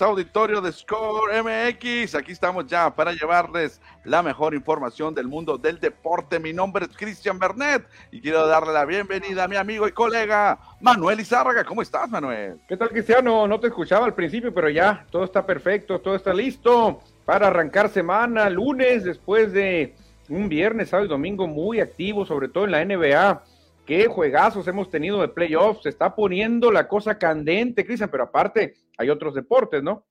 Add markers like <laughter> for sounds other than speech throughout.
Auditorio de Score MX. Aquí estamos ya para llevarles la mejor información del mundo del deporte. Mi nombre es Cristian Bernet y quiero darle la bienvenida a mi amigo y colega Manuel Izárraga. ¿Cómo estás, Manuel? ¿Qué tal, Cristiano? No te escuchaba al principio, pero ya todo está perfecto, todo está listo para arrancar semana, lunes, después de un viernes, sábado y domingo muy activo, sobre todo en la NBA. Qué juegazos hemos tenido de playoffs. Se está poniendo la cosa candente, Cristian, pero aparte hay otros deportes, ¿no?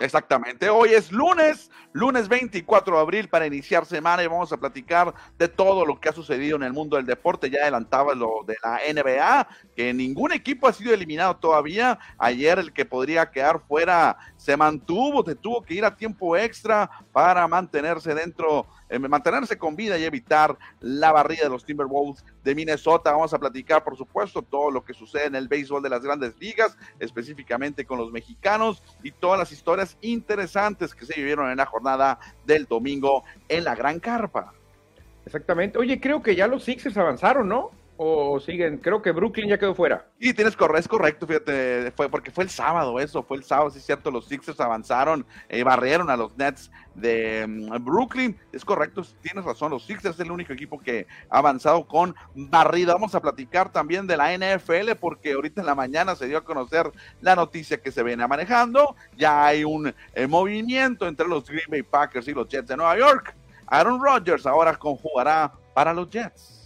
Exactamente, hoy es lunes, lunes 24 de abril para iniciar semana y vamos a platicar de todo lo que ha sucedido en el mundo del deporte. Ya adelantaba lo de la NBA, que ningún equipo ha sido eliminado todavía. Ayer el que podría quedar fuera se mantuvo, se tuvo que ir a tiempo extra para mantenerse dentro eh, mantenerse con vida y evitar la barrida de los Timberwolves de Minnesota. Vamos a platicar, por supuesto, todo lo que sucede en el béisbol de las grandes ligas, específicamente con los mexicanos y todas las historias interesantes que se vivieron en la jornada del domingo en la Gran Carpa. Exactamente. Oye, creo que ya los Sixers avanzaron, ¿no? O siguen, creo que Brooklyn ya quedó fuera. Y tienes correcto, es correcto, fíjate, fue porque fue el sábado eso, fue el sábado, sí es cierto, los Sixers avanzaron, eh, barrieron a los Nets de mm, Brooklyn, es correcto, tienes razón, los Sixers es el único equipo que ha avanzado con barrida. Vamos a platicar también de la NFL porque ahorita en la mañana se dio a conocer la noticia que se viene manejando, ya hay un eh, movimiento entre los Green Bay Packers y los Jets de Nueva York. Aaron Rodgers ahora conjugará para los Jets.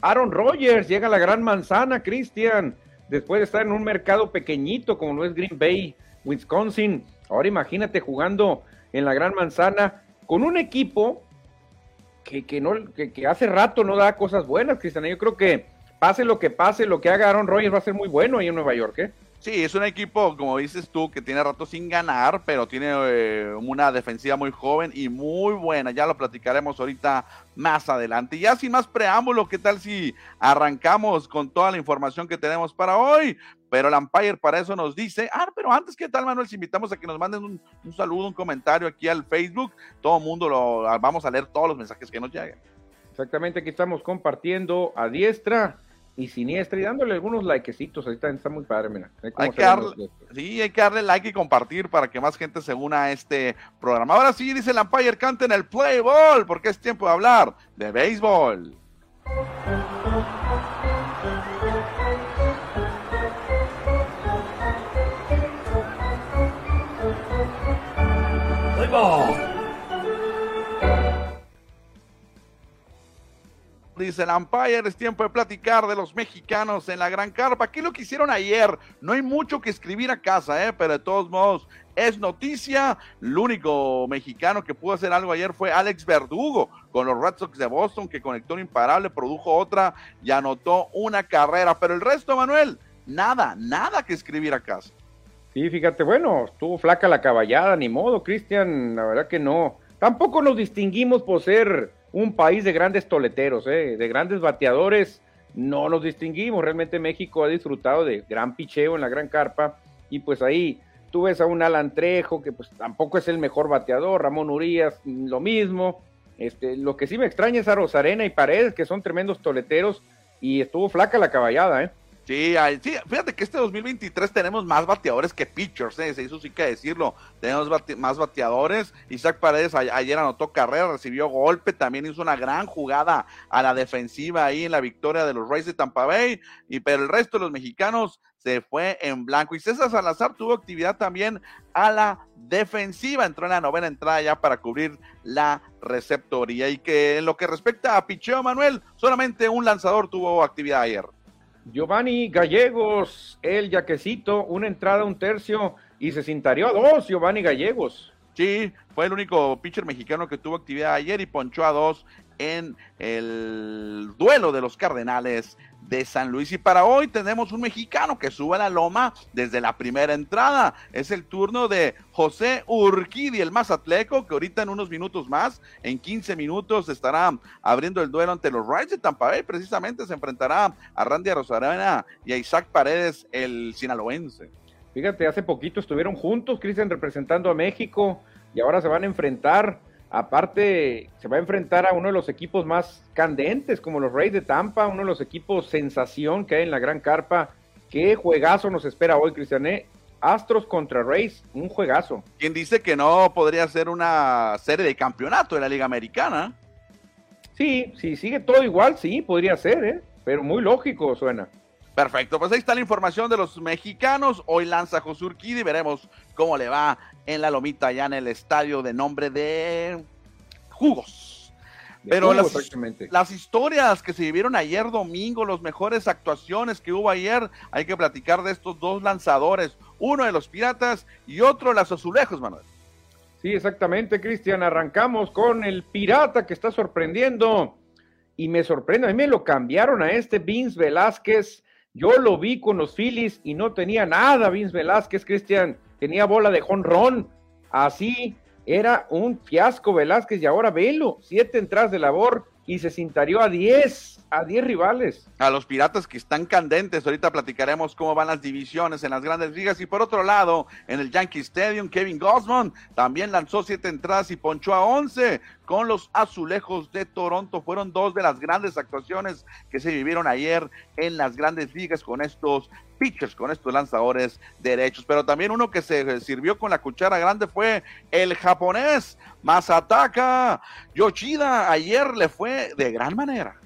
Aaron Rodgers llega a la gran manzana, Cristian, después de estar en un mercado pequeñito como lo es Green Bay, Wisconsin. Ahora imagínate jugando en la gran manzana con un equipo que, que no, que, hace rato no da cosas buenas, Cristian. Yo creo que pase lo que pase, lo que haga Aaron Rodgers va a ser muy bueno ahí en Nueva York, ¿eh? Sí, es un equipo, como dices tú, que tiene rato sin ganar, pero tiene eh, una defensiva muy joven y muy buena. Ya lo platicaremos ahorita más adelante. Ya sin más preámbulo, ¿qué tal si arrancamos con toda la información que tenemos para hoy? Pero el Empire para eso nos dice, ah, pero antes, ¿qué tal, Manuel? Si invitamos a que nos manden un, un saludo, un comentario aquí al Facebook. Todo el mundo lo vamos a leer todos los mensajes que nos lleguen. Exactamente, aquí estamos compartiendo a diestra y siniestra y dándole algunos likecitos. Ahí está, muy padre, mira. Hay que darle, sí, hay que darle like y compartir para que más gente se una a este programa. Ahora sí, dice el Empire, canten el play ball, porque es tiempo de hablar de béisbol. Dice el Empire, es tiempo de platicar de los mexicanos en la Gran Carpa. ¿Qué lo que hicieron ayer? No hay mucho que escribir a casa, ¿eh? pero de todos modos es noticia. El único mexicano que pudo hacer algo ayer fue Alex Verdugo con los Red Sox de Boston, que conectó un imparable, produjo otra y anotó una carrera. Pero el resto, Manuel, nada, nada que escribir a casa. Sí, fíjate, bueno, estuvo flaca la caballada, ni modo, Cristian, la verdad que no. Tampoco nos distinguimos por ser un país de grandes toleteros, ¿eh? de grandes bateadores, no nos distinguimos. Realmente México ha disfrutado de gran picheo en la gran carpa y pues ahí tú ves a un Alan Trejo que pues tampoco es el mejor bateador, Ramón Urias lo mismo. Este, lo que sí me extraña es a Rosarena y Paredes que son tremendos toleteros y estuvo flaca la caballada, ¿eh? Sí, sí, fíjate que este 2023 tenemos más bateadores que pitchers, ¿eh? eso sí que decirlo. Tenemos más bateadores. Isaac Paredes ayer anotó carrera, recibió golpe, también hizo una gran jugada a la defensiva ahí en la victoria de los Rays de Tampa Bay. Y pero el resto de los mexicanos se fue en blanco. Y César Salazar tuvo actividad también a la defensiva. Entró en la novena entrada ya para cubrir la receptoría. Y que en lo que respecta a Picheo Manuel, solamente un lanzador tuvo actividad ayer. Giovanni Gallegos, el yaquecito, una entrada, un tercio y se cintarió a dos, Giovanni Gallegos. Sí, fue el único pitcher mexicano que tuvo actividad ayer y ponchó a dos en el duelo de los Cardenales de San Luis. Y para hoy tenemos un mexicano que sube la loma desde la primera entrada. Es el turno de José Urquidi, el mazatleco, que ahorita en unos minutos más, en 15 minutos, estará abriendo el duelo ante los Rays de Tampa. Precisamente se enfrentará a Randy Rosarena y a Isaac Paredes, el sinaloense. Fíjate, hace poquito estuvieron juntos, Cristian, representando a México y ahora se van a enfrentar Aparte, se va a enfrentar a uno de los equipos más candentes, como los Reyes de Tampa, uno de los equipos sensación que hay en la Gran Carpa. Qué juegazo nos espera hoy, Cristiané. Astros contra Rays, un juegazo. ¿Quién dice que no podría ser una serie de campeonato de la Liga Americana? Sí, sí, sigue todo igual, sí, podría ser, ¿eh? pero muy lógico suena. Perfecto, pues ahí está la información de los mexicanos. Hoy lanza Josur y veremos cómo le va en la lomita allá en el estadio de nombre de Jugos. Pero las, las, historias que se vivieron ayer domingo, las mejores actuaciones que hubo ayer, hay que platicar de estos dos lanzadores, uno de los Piratas y otro de los Azulejos, Manuel. Sí, exactamente, Cristian. Arrancamos con el pirata que está sorprendiendo. Y me sorprende, a mí me lo cambiaron a este Vince Velázquez. Yo lo vi con los Phillies y no tenía nada, Vince Velázquez, Cristian. Tenía bola de jonrón. Así era un fiasco Velázquez y ahora velo. Siete entradas de labor y se cintarió a 10, a 10 rivales. A los Piratas que están candentes, ahorita platicaremos cómo van las divisiones en las grandes ligas. Y por otro lado, en el Yankee Stadium, Kevin Gosman también lanzó siete entradas y ponchó a 11 con los azulejos de Toronto. Fueron dos de las grandes actuaciones que se vivieron ayer en las grandes ligas con estos pitchers, con estos lanzadores derechos. Pero también uno que se sirvió con la cuchara grande fue el japonés Masataka Yoshida. Ayer le fue de gran manera.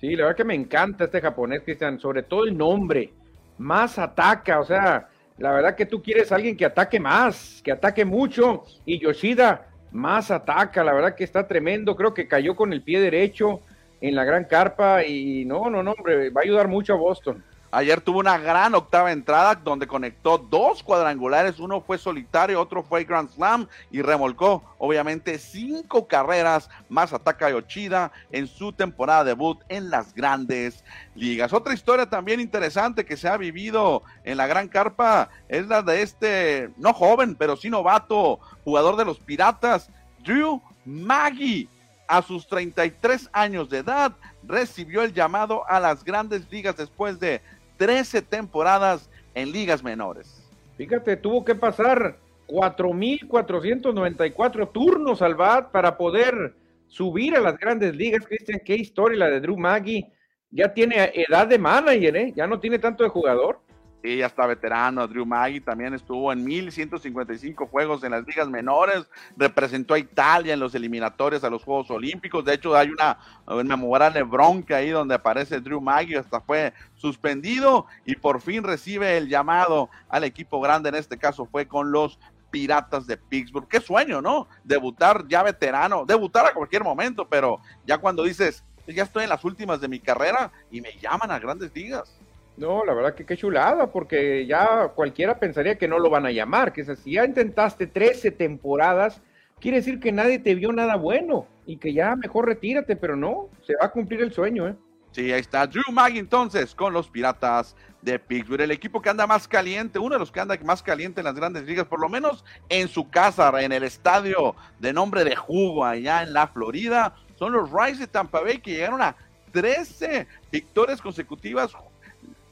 Sí, la verdad que me encanta este japonés, Cristian, sobre todo el nombre. Masataka, o sea, la verdad que tú quieres a alguien que ataque más, que ataque mucho. Y Yoshida más ataca, la verdad que está tremendo. Creo que cayó con el pie derecho en la gran carpa y no, no, no, hombre, va a ayudar mucho a Boston. Ayer tuvo una gran octava entrada donde conectó dos cuadrangulares, uno fue solitario, otro fue Grand Slam y remolcó obviamente cinco carreras más ataca Yoshida en su temporada debut en las grandes ligas. Otra historia también interesante que se ha vivido en la gran carpa es la de este, no joven, pero sí novato, jugador de los Piratas, Drew Maggie a sus 33 años de edad, recibió el llamado a las grandes ligas después de 13 temporadas en ligas menores. Fíjate, tuvo que pasar 4.494 turnos al BAT para poder subir a las grandes ligas. Cristian, qué historia la de Drew Maggie. Ya tiene edad de manager, ¿eh? ya no tiene tanto de jugador. Sí, ya está veterano. Drew Maggi también estuvo en 1155 juegos en las ligas menores. Representó a Italia en los eliminatorios a los Juegos Olímpicos. De hecho, hay una, memorable bronca ahí donde aparece Drew Maggi. Hasta fue suspendido y por fin recibe el llamado al equipo grande. En este caso fue con los Piratas de Pittsburgh. Qué sueño, ¿no? Debutar ya veterano. Debutar a cualquier momento, pero ya cuando dices, ya estoy en las últimas de mi carrera y me llaman a grandes ligas. No, la verdad que qué chulada, porque ya cualquiera pensaría que no lo van a llamar, que si ya intentaste 13 temporadas, quiere decir que nadie te vio nada bueno y que ya mejor retírate, pero no, se va a cumplir el sueño, ¿eh? Sí, ahí está Drew Mag entonces con los Piratas de Pittsburgh, el equipo que anda más caliente, uno de los que anda más caliente en las grandes ligas, por lo menos en su casa, en el estadio de nombre de jugo allá en la Florida, son los Rays de Tampa Bay que llegaron a 13 victorias consecutivas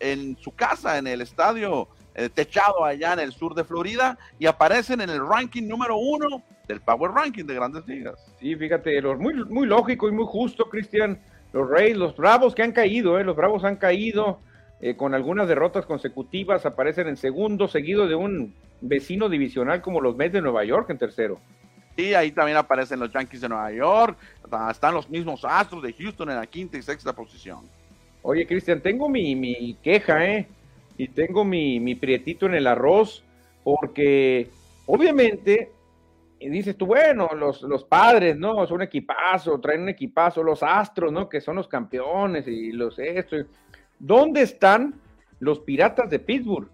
en su casa, en el estadio eh, techado allá en el sur de Florida, y aparecen en el ranking número uno del Power Ranking de Grandes Ligas. Sí, fíjate, muy, muy lógico y muy justo, Cristian. Los Reyes, los Bravos que han caído, eh, los Bravos han caído eh, con algunas derrotas consecutivas, aparecen en segundo, seguido de un vecino divisional como los Mets de Nueva York en tercero. Sí, ahí también aparecen los Yankees de Nueva York, están los mismos Astros de Houston en la quinta y sexta posición. Oye, Cristian, tengo mi, queja, ¿eh? Y tengo mi, mi prietito en el arroz, porque obviamente dices tú, bueno, los, los padres, ¿no? Son un equipazo, traen un equipazo, los astros, ¿no? Que son los campeones y los esto. ¿Dónde están los piratas de Pittsburgh?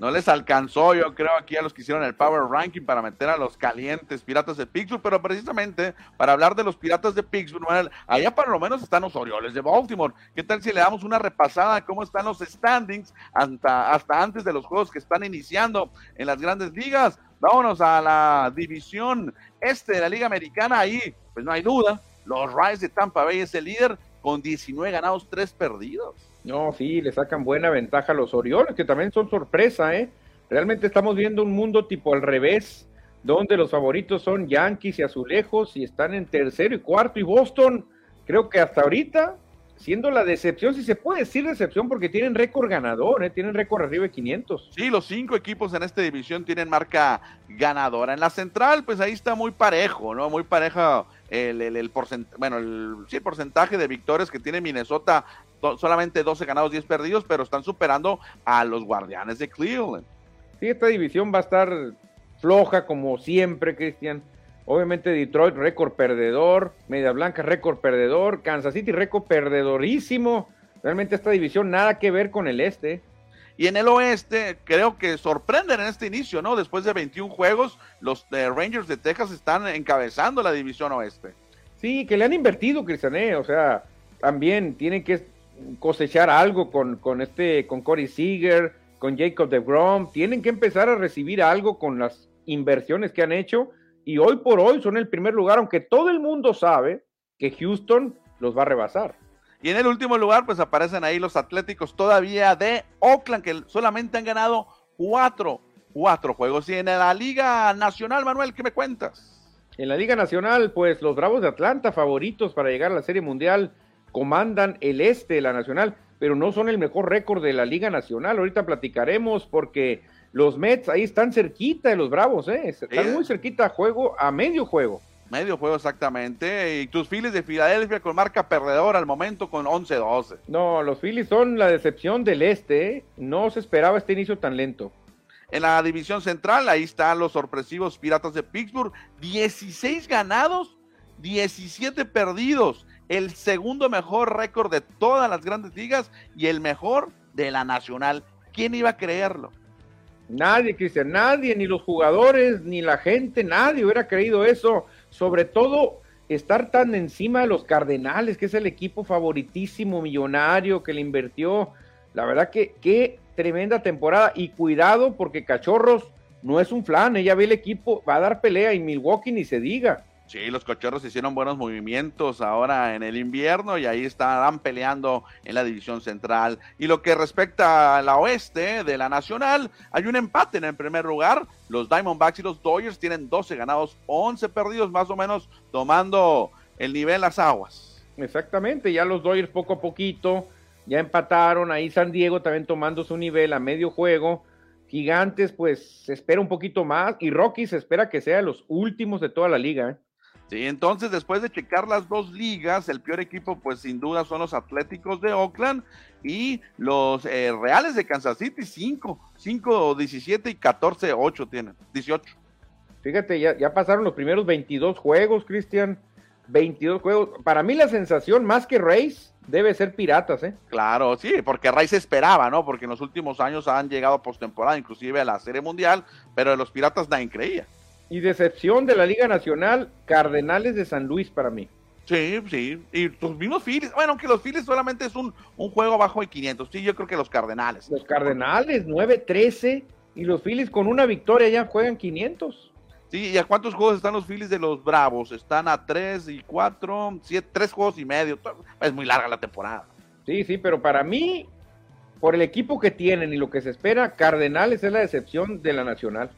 No les alcanzó, yo creo, aquí a los que hicieron el Power Ranking para meter a los calientes Piratas de Pittsburgh, pero precisamente para hablar de los Piratas de Pittsburgh, allá por lo menos están los Orioles de Baltimore. ¿Qué tal si le damos una repasada a cómo están los standings hasta, hasta antes de los juegos que están iniciando en las grandes ligas? Vámonos a la división este de la Liga Americana, ahí, pues no hay duda, los Rays de Tampa Bay es el líder con 19 ganados, 3 perdidos. No, sí, le sacan buena ventaja a los Orioles, que también son sorpresa, ¿eh? Realmente estamos viendo un mundo tipo al revés, donde los favoritos son Yankees y Azulejos y están en tercero y cuarto y Boston, creo que hasta ahorita siendo la decepción, si se puede decir decepción, porque tienen récord ganador, ¿eh? tienen récord arriba de 500. Sí, los cinco equipos en esta división tienen marca ganadora. En la central, pues ahí está muy parejo, ¿no? Muy pareja el, el, porcentaje, bueno, el, sí, porcentaje de victorias que tiene Minnesota, solamente 12 ganados, 10 perdidos, pero están superando a los guardianes de Cleveland. Sí, esta división va a estar floja como siempre, Cristian. Obviamente Detroit, récord perdedor. Media Blanca, récord perdedor. Kansas City, récord perdedorísimo. Realmente esta división nada que ver con el este. Y en el oeste, creo que sorprenden en este inicio, ¿no? Después de 21 juegos, los Rangers de Texas están encabezando la división oeste. Sí, que le han invertido, Cristiané. O sea, también tienen que cosechar algo con, con este, con Corey Seager, con Jacob de Grom. Tienen que empezar a recibir algo con las inversiones que han hecho y hoy por hoy son el primer lugar, aunque todo el mundo sabe que Houston los va a rebasar. Y en el último lugar, pues aparecen ahí los Atléticos todavía de Oakland, que solamente han ganado cuatro, cuatro juegos. Y en la Liga Nacional, Manuel, ¿qué me cuentas? En la Liga Nacional, pues los Bravos de Atlanta, favoritos para llegar a la Serie Mundial, comandan el este de la Nacional, pero no son el mejor récord de la Liga Nacional. Ahorita platicaremos porque los Mets ahí están cerquita de los Bravos, ¿eh? Están muy cerquita a juego, a medio juego. Medio juego exactamente. Y tus Phillies de Filadelfia con marca perdedora al momento con 11-12. No, los Phillies son la decepción del este. ¿eh? No se esperaba este inicio tan lento. En la división central, ahí están los sorpresivos Piratas de Pittsburgh. 16 ganados, 17 perdidos. El segundo mejor récord de todas las grandes ligas y el mejor de la nacional. ¿Quién iba a creerlo? Nadie, Cristian, nadie, ni los jugadores, ni la gente, nadie hubiera creído eso. Sobre todo estar tan encima de los Cardenales, que es el equipo favoritísimo, millonario, que le invirtió. La verdad que qué tremenda temporada. Y cuidado porque Cachorros no es un flan, ella ve el equipo, va a dar pelea y Milwaukee ni se diga. Sí, los cachorros hicieron buenos movimientos ahora en el invierno y ahí estarán peleando en la división central. Y lo que respecta a la oeste de la nacional, hay un empate en el primer lugar. Los Diamondbacks y los Dodgers tienen 12 ganados, 11 perdidos, más o menos tomando el nivel las aguas. Exactamente, ya los Dodgers poco a poquito ya empataron. Ahí San Diego también tomando su nivel a medio juego. Gigantes, pues se espera un poquito más. Y Rockies se espera que sea los últimos de toda la liga. ¿eh? Sí, entonces después de checar las dos ligas, el peor equipo pues sin duda son los Atléticos de Oakland y los eh, Reales de Kansas City, 5, 5, 17 y 14, 8 tienen, 18. Fíjate, ya, ya pasaron los primeros 22 juegos, Cristian, 22 juegos. Para mí la sensación más que Reyes debe ser Piratas, ¿eh? Claro, sí, porque Reyes esperaba, ¿no? Porque en los últimos años han llegado postemporada, inclusive a la Serie Mundial, pero de los Piratas nadie creía. Y decepción de la Liga Nacional, Cardenales de San Luis para mí. Sí, sí. Y tus mismos Phillies. Bueno, aunque los Phillies solamente es un, un juego abajo de 500. Sí, yo creo que los Cardenales. Los Cardenales, 9-13. Y los Phillies con una victoria ya juegan 500. Sí, ¿y a cuántos juegos están los Phillies de los Bravos? Están a 3 y 4, 7, 3 juegos y medio. Es muy larga la temporada. Sí, sí, pero para mí, por el equipo que tienen y lo que se espera, Cardenales es la decepción de la Nacional.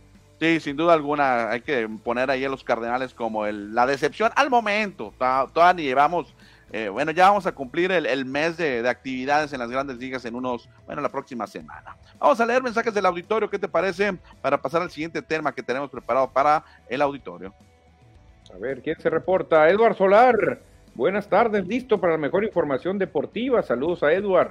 Sí, sin duda alguna hay que poner ahí a los Cardenales como el, la decepción al momento. Todavía ni llevamos, eh, bueno, ya vamos a cumplir el, mes de, actividades en las grandes ligas en unos, bueno, la próxima semana. Vamos a leer mensajes del auditorio, ¿qué te parece? Para pasar al siguiente tema que tenemos preparado para el auditorio. A ver, ¿quién se reporta? Edward Solar. Buenas tardes, listo para la mejor información deportiva. Saludos a Edward.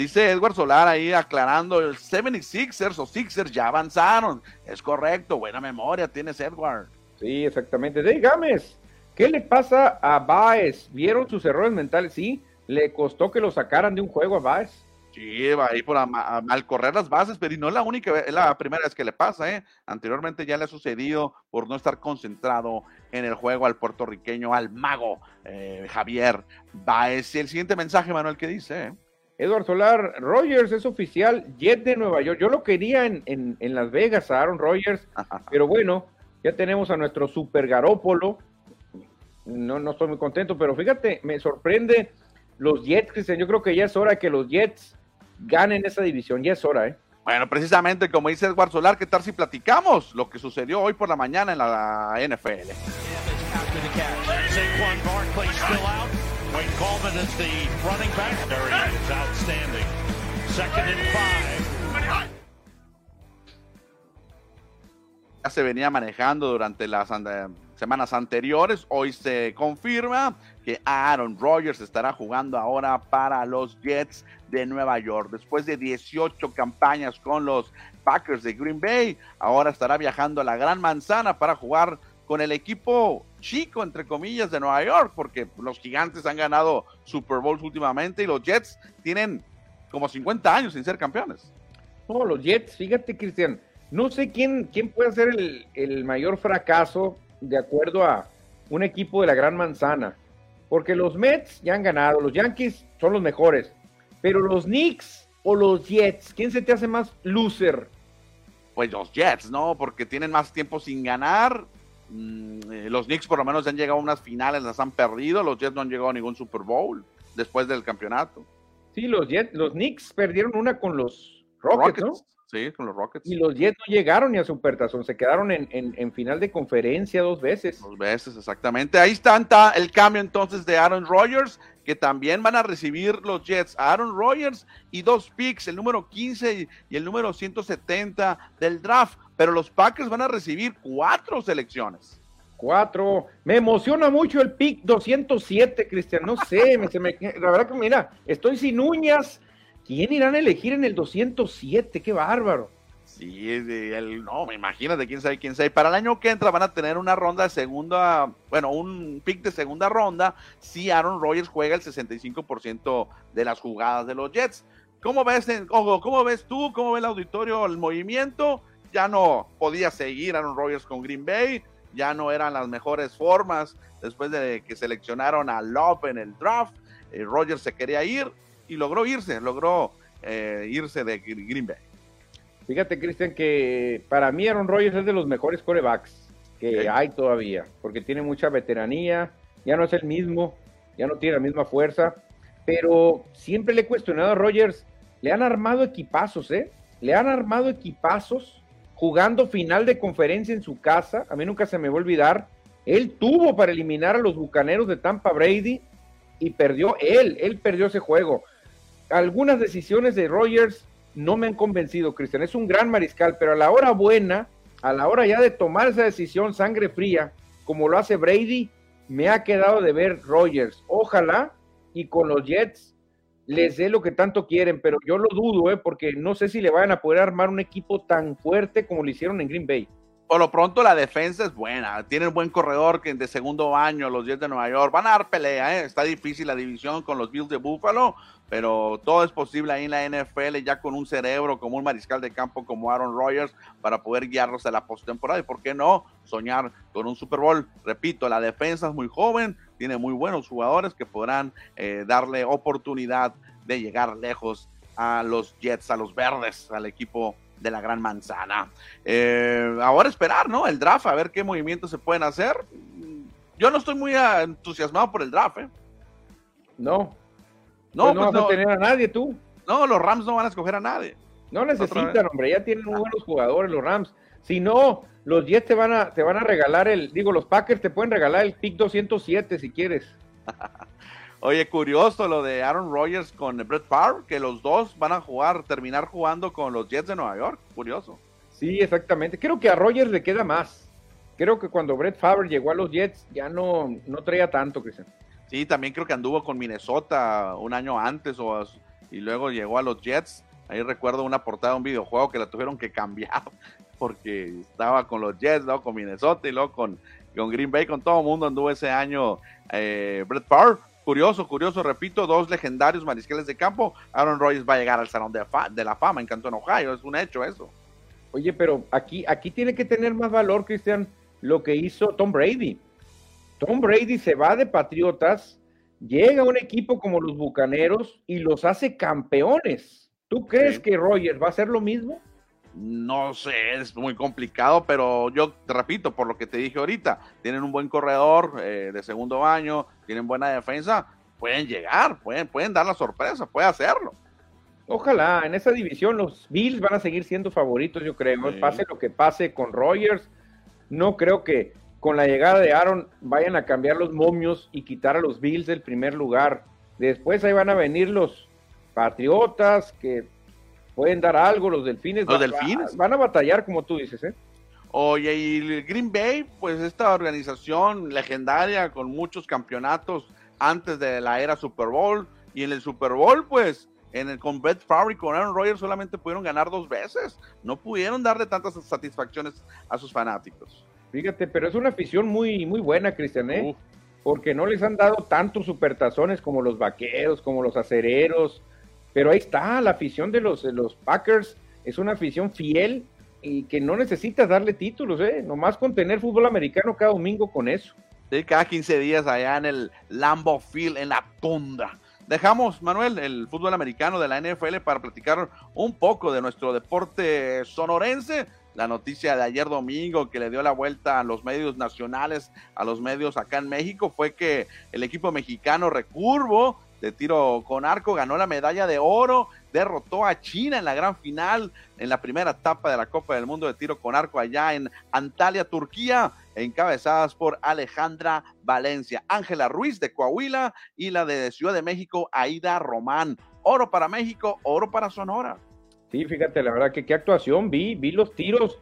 Dice Edward Solar ahí aclarando, el 76ers o Sixers ya avanzaron. Es correcto, buena memoria tienes Edward. Sí, exactamente. De Gámez, ¿qué le pasa a Baez? ¿Vieron sus errores mentales? Sí, le costó que lo sacaran de un juego a Baez. Sí, va ahí por mal correr las bases, pero y no es la única, es la primera vez que le pasa, ¿eh? Anteriormente ya le ha sucedido por no estar concentrado en el juego al puertorriqueño, al mago eh, Javier Baez. Y el siguiente mensaje, Manuel, ¿qué dice? Edward Solar, Rogers es oficial, Jet de Nueva York. Yo lo quería en, en, Las Vegas a Aaron Rodgers, pero bueno, ya tenemos a nuestro super Garópolo. No, no estoy muy contento, pero fíjate, me sorprende los Jets, Cristian. Yo creo que ya es hora que los Jets ganen esa división, ya es hora, ¿eh? Bueno, precisamente como dice Edward Solar, ¿qué tal si platicamos lo que sucedió hoy por la mañana en la NFL? Coleman is the running back. There he is, outstanding. Second and five. Ya se venía manejando durante las semanas anteriores. Hoy se confirma que Aaron Rodgers estará jugando ahora para los Jets de Nueva York. Después de 18 campañas con los Packers de Green Bay, ahora estará viajando a la Gran Manzana para jugar con el equipo chico, entre comillas, de Nueva York, porque los gigantes han ganado Super Bowls últimamente y los Jets tienen como 50 años sin ser campeones. No, los Jets, fíjate, Cristian, no sé quién, quién puede ser el, el mayor fracaso de acuerdo a un equipo de la Gran Manzana, porque los Mets ya han ganado, los Yankees son los mejores, pero los Knicks o los Jets, ¿quién se te hace más loser? Pues los Jets, ¿no? Porque tienen más tiempo sin ganar Mm, eh, los Knicks por lo menos han llegado a unas finales, las han perdido. Los Jets no han llegado a ningún Super Bowl después del campeonato. Sí, los Jets, los Knicks perdieron una con los Rockets, Sí, con los Rockets. Y los Jets no llegaron ni a Supertazón, se quedaron en, final de conferencia dos veces. Dos veces, exactamente. Ahí está, el cambio entonces de Aaron Rodgers, que también van a recibir los Jets. Aaron Rodgers y dos picks, el número 15 y el número 170 del draft pero los Packers van a recibir cuatro selecciones. Cuatro. Me emociona mucho el pick 207, Cristian. No sé, la verdad que mira, estoy sin uñas. ¿Quién irán a elegir en el 207? ¡Qué bárbaro! Sí, el, no, me imagino de quién sabe quién sabe. Para el año que entra van a tener una ronda de segunda, bueno, un pick de segunda ronda si Aaron Rodgers juega el 65% de las jugadas de los Jets. ¿Cómo ves, ¿Cómo ves tú? ¿Cómo ve el auditorio el movimiento? Ya no podía seguir Aaron Rodgers con Green Bay, ya no eran las mejores formas después de que seleccionaron a Love en el draft. Eh, Rodgers se quería ir y logró irse, logró eh, irse de Green Bay. Fíjate, Cristian, que para mí Aaron Rodgers es de los mejores corebacks que hay todavía, porque tiene mucha veteranía, ya no es el mismo, ya no tiene la misma fuerza, pero siempre le he cuestionado a Rodgers, le han armado equipazos, ¿eh? Le han armado equipazos jugando final de conferencia en su casa, a mí nunca se me va a olvidar, él tuvo para eliminar a los Bucaneros de Tampa Brady y perdió él, él perdió ese juego. Algunas decisiones de Rogers no me han convencido, Cristian, es un gran mariscal, pero a la hora buena, a la hora ya de tomar esa decisión sangre fría, como lo hace Brady, me ha quedado de ver Rogers. Ojalá y con los Jets les dé lo que tanto quieren, pero yo lo dudo, ¿eh? porque no sé si le van a poder armar un equipo tan fuerte como lo hicieron en Green Bay. Por lo pronto la defensa es buena, tienen buen corredor que de segundo año, los Jets de Nueva York, van a dar pelea, ¿eh? está difícil la división con los Bills de Buffalo, pero todo es posible ahí en la NFL ya con un cerebro como un mariscal de campo como Aaron Rodgers para poder guiarlos a la postemporada y por qué no soñar con un Super Bowl. Repito, la defensa es muy joven, tiene muy buenos jugadores que podrán eh, darle oportunidad de llegar lejos a los Jets, a los verdes, al equipo de la Gran Manzana. Eh, ahora esperar, ¿no? El draft, a ver qué movimientos se pueden hacer. Yo no estoy muy entusiasmado por el draft, ¿eh? No. No, pues no pues vas a tener a nadie tú. No, los Rams no van a escoger a nadie. No necesitan, hombre, ya tienen muy buenos jugadores los Rams. Si no, los Jets te van a, te van a regalar el, digo, los Packers te pueden regalar el pick 207 si quieres. <laughs> Oye, curioso lo de Aaron Rodgers con Brett Favre, que los dos van a jugar, terminar jugando con los Jets de Nueva York. Curioso. Sí, exactamente. Creo que a Rodgers le queda más. Creo que cuando Brett Favre llegó a los Jets ya no, no traía tanto, Cristian. Sí, también creo que anduvo con Minnesota un año antes o, y luego llegó a los Jets. Ahí recuerdo una portada de un videojuego que la tuvieron que cambiar porque estaba con los Jets, luego con Minnesota y luego con, con Green Bay, con todo el mundo anduvo ese año eh, Brett Favre. Curioso, curioso, repito, dos legendarios mariscales de campo. Aaron Rodgers va a llegar al Salón de, de la Fama en Canton, Ohio, es un hecho eso. Oye, pero aquí, aquí tiene que tener más valor, Cristian, lo que hizo Tom Brady. Tom Brady se va de Patriotas, llega a un equipo como los Bucaneros y los hace campeones. ¿Tú crees que Rogers va a hacer lo mismo? No sé, es muy complicado, pero yo te repito, por lo que te dije ahorita, tienen un buen corredor eh, de segundo año, tienen buena defensa, pueden llegar, pueden, pueden dar la sorpresa, puede hacerlo. Ojalá, en esa división los Bills van a seguir siendo favoritos, yo creo. Pase lo que pase con Rogers, no creo que, con la llegada de Aaron vayan a cambiar los momios y quitar a los Bills del primer lugar. Después ahí van a venir los Patriotas que pueden dar algo, los Delfines. Los Delfines. Van a batallar, como tú dices, ¿eh? Oye, y el Green Bay, pues esta organización legendaria con muchos campeonatos antes de la era Super Bowl. Y en el Super Bowl, pues, en el con Brett Favre y con Aaron Rodgers solamente pudieron ganar dos veces. No pudieron darle tantas satisfacciones a sus fanáticos. Fíjate, pero es una afición muy, muy buena, Cristian, ¿eh? Porque no les han dado tantos supertazones como los vaqueros, como los acereros. Pero ahí está, la afición de los, de los Packers es una afición fiel y que no necesita darle títulos, ¿eh? Nomás con tener fútbol americano cada domingo con eso. Sí, cada 15 días allá en el Lambo Field, en la tundra. Dejamos, Manuel, el fútbol americano de la NFL para platicar un poco de nuestro deporte sonorense. La noticia de ayer domingo que le dio la vuelta a los medios nacionales, a los medios acá en México, fue que el equipo mexicano recurvo de tiro con arco ganó la medalla de oro, derrotó a China en la gran final, en la primera etapa de la Copa del Mundo de tiro con arco allá en Antalya, Turquía, encabezadas por Alejandra Valencia, Ángela Ruiz de Coahuila y la de Ciudad de México, Aida Román. Oro para México, oro para Sonora. Sí, fíjate, la verdad que qué actuación vi, vi los tiros,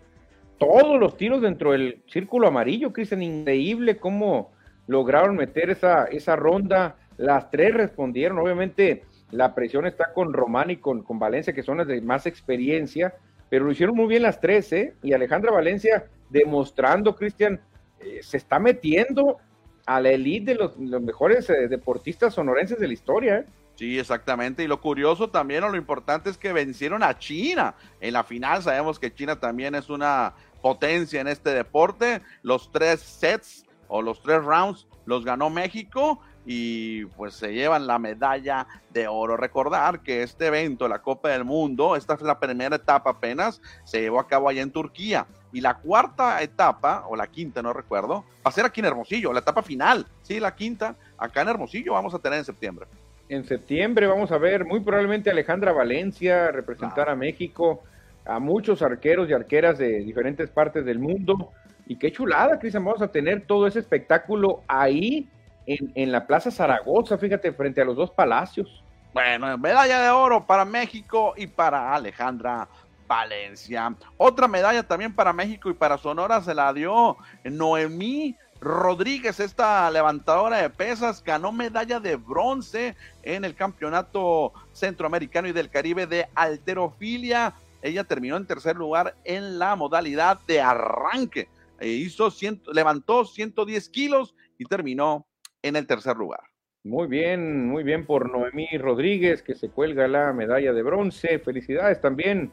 todos los tiros dentro del círculo amarillo, Cristian, increíble cómo lograron meter esa, esa ronda las tres respondieron, obviamente la presión está con Román y con, con Valencia, que son las de más experiencia, pero lo hicieron muy bien las tres, ¿eh? Y Alejandra Valencia demostrando, Cristian, eh, se está metiendo a la elite de los, mejores eh, deportistas sonorenses de la historia, ¿eh? Sí, exactamente. Y lo curioso también o lo importante es que vencieron a China en la final. Sabemos que China también es una potencia en este deporte. Los tres sets o los tres rounds los ganó México y pues se llevan la medalla de oro. Recordar que este evento, la Copa del Mundo, esta es la primera etapa apenas, se llevó a cabo allá en Turquía. Y la cuarta etapa, o la quinta, no recuerdo, va a ser aquí en Hermosillo, la etapa final. Sí, la quinta, acá en Hermosillo vamos a tener en septiembre. En septiembre vamos a ver muy probablemente Alejandra Valencia representar a México, a muchos arqueros y arqueras de diferentes partes del mundo. Y qué chulada, Cristian, vamos a tener todo ese espectáculo ahí en, la Plaza Zaragoza, fíjate, frente a los dos palacios. Bueno, medalla de oro para México y para Alejandra Valencia. Otra medalla también para México y para Sonora se la dio Noemí Rodríguez, esta levantadora de pesas, ganó medalla de bronce en el Campeonato Centroamericano y del Caribe de Alterofilia. Ella terminó en tercer lugar en la modalidad de arranque. E hizo levantó 110 kilos y terminó en el tercer lugar. Muy bien, muy bien por Noemí Rodríguez, que se cuelga la medalla de bronce. Felicidades también